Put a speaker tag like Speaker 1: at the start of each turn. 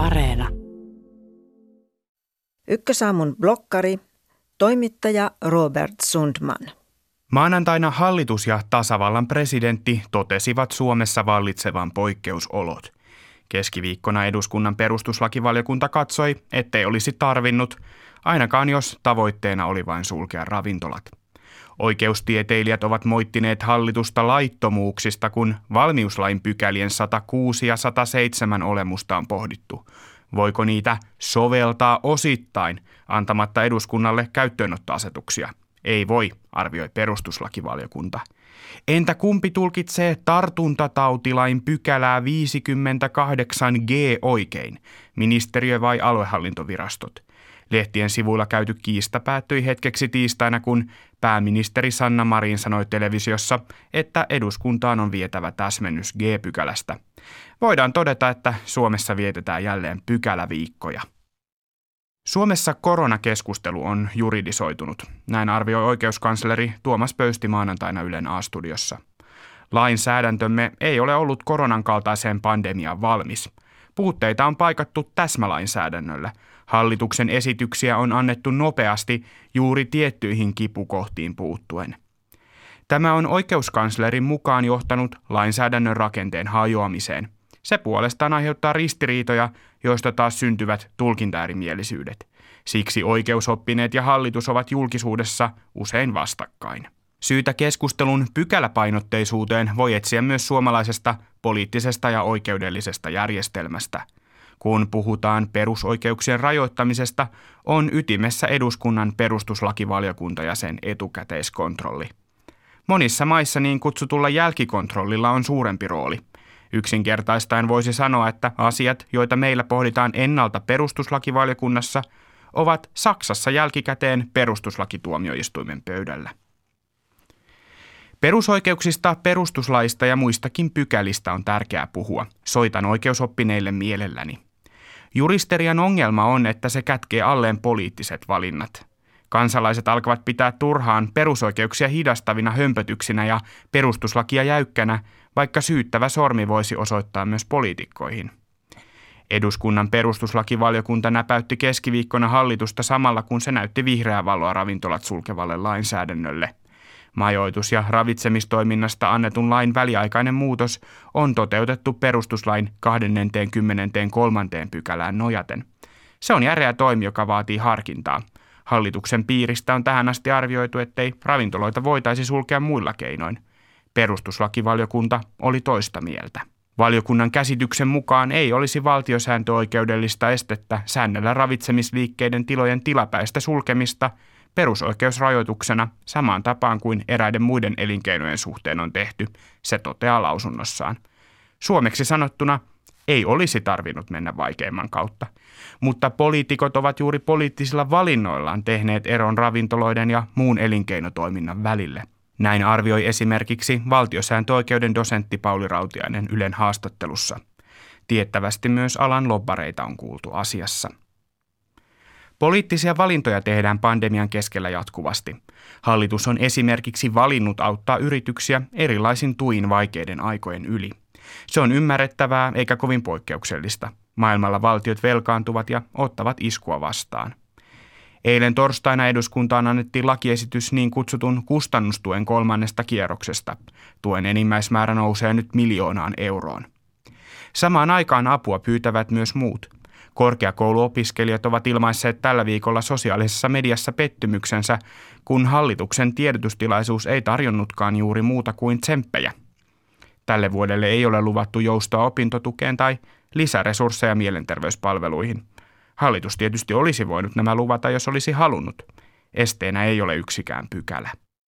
Speaker 1: Areena.
Speaker 2: Ykkösaamun blokkari, toimittaja Robert Sundman.
Speaker 3: Maanantaina hallitus ja tasavallan presidentti totesivat Suomessa vallitsevan poikkeusolot. Keskiviikkona eduskunnan perustuslakivaliokunta katsoi, ettei olisi tarvinnut, ainakaan jos tavoitteena oli vain sulkea ravintolat. Oikeustieteilijät ovat moittineet hallitusta laittomuuksista, kun valmiuslain pykälien 106 ja 107 olemusta on pohdittu. Voiko niitä soveltaa osittain antamatta eduskunnalle käyttöönottoasetuksia? Ei voi, arvioi perustuslakivaliokunta. Entä kumpi tulkitsee tartuntatautilain pykälää 58g oikein, ministeriö vai aluehallintovirastot? Lehtien sivuilla käyty kiista päättyi hetkeksi tiistaina, kun pääministeri Sanna Marin sanoi televisiossa, että eduskuntaan on vietävä täsmennys G-pykälästä. Voidaan todeta, että Suomessa vietetään jälleen pykäläviikkoja. Suomessa koronakeskustelu on juridisoitunut. Näin arvioi oikeuskansleri Tuomas Pöysti maanantaina Ylen A-studiossa. Lainsäädäntömme ei ole ollut koronan kaltaiseen pandemiaan valmis. Puutteita on paikattu täsmälainsäädännöllä. Hallituksen esityksiä on annettu nopeasti juuri tiettyihin kipukohtiin puuttuen. Tämä on oikeuskanslerin mukaan johtanut lainsäädännön rakenteen hajoamiseen. Se puolestaan aiheuttaa ristiriitoja, joista taas syntyvät tulkintaerimielisyydet. Siksi oikeusoppineet ja hallitus ovat julkisuudessa usein vastakkain. Syytä keskustelun pykäläpainotteisuuteen voi etsiä myös suomalaisesta poliittisesta ja oikeudellisesta järjestelmästä. Kun puhutaan perusoikeuksien rajoittamisesta, on ytimessä eduskunnan perustuslakivaliokunta ja sen etukäteiskontrolli. Monissa maissa niin kutsutulla jälkikontrollilla on suurempi rooli. Yksinkertaistaen voisi sanoa, että asiat, joita meillä pohditaan ennalta perustuslakivaliokunnassa, ovat Saksassa jälkikäteen perustuslakituomioistuimen pöydällä. Perusoikeuksista, perustuslaista ja muistakin pykälistä on tärkeää puhua. Soitan oikeusoppineille mielelläni. Juristerian ongelma on, että se kätkee alleen poliittiset valinnat. Kansalaiset alkavat pitää turhaan perusoikeuksia hidastavina hömpötyksinä ja perustuslakia jäykkänä, vaikka syyttävä sormi voisi osoittaa myös poliitikkoihin. Eduskunnan perustuslakivaliokunta näpäytti keskiviikkona hallitusta samalla kun se näytti vihreää valoa ravintolat sulkevalle lainsäädännölle – Majoitus- ja ravitsemistoiminnasta annetun lain väliaikainen muutos on toteutettu perustuslain 23. pykälään nojaten. Se on järeä toimi, joka vaatii harkintaa. Hallituksen piiristä on tähän asti arvioitu, ettei ravintoloita voitaisi sulkea muilla keinoin. Perustuslakivaliokunta oli toista mieltä. Valiokunnan käsityksen mukaan ei olisi valtiosääntöoikeudellista estettä säännellä ravitsemisliikkeiden tilojen tilapäistä sulkemista – perusoikeusrajoituksena samaan tapaan kuin eräiden muiden elinkeinojen suhteen on tehty, se toteaa lausunnossaan. Suomeksi sanottuna ei olisi tarvinnut mennä vaikeimman kautta, mutta poliitikot ovat juuri poliittisilla valinnoillaan tehneet eron ravintoloiden ja muun elinkeinotoiminnan välille. Näin arvioi esimerkiksi valtiosääntöoikeuden dosentti Pauli Rautiainen Ylen haastattelussa. Tiettävästi myös alan lobbareita on kuultu asiassa. Poliittisia valintoja tehdään pandemian keskellä jatkuvasti. Hallitus on esimerkiksi valinnut auttaa yrityksiä erilaisin tuin vaikeiden aikojen yli. Se on ymmärrettävää eikä kovin poikkeuksellista. Maailmalla valtiot velkaantuvat ja ottavat iskua vastaan. Eilen torstaina eduskuntaan annettiin lakiesitys niin kutsutun kustannustuen kolmannesta kierroksesta. Tuen enimmäismäärä nousee nyt miljoonaan euroon. Samaan aikaan apua pyytävät myös muut – Korkeakouluopiskelijat ovat ilmaisseet tällä viikolla sosiaalisessa mediassa pettymyksensä, kun hallituksen tiedotustilaisuus ei tarjonnutkaan juuri muuta kuin tsemppejä. Tälle vuodelle ei ole luvattu joustoa opintotukeen tai lisäresursseja mielenterveyspalveluihin. Hallitus tietysti olisi voinut nämä luvata, jos olisi halunnut. Esteenä ei ole yksikään pykälä.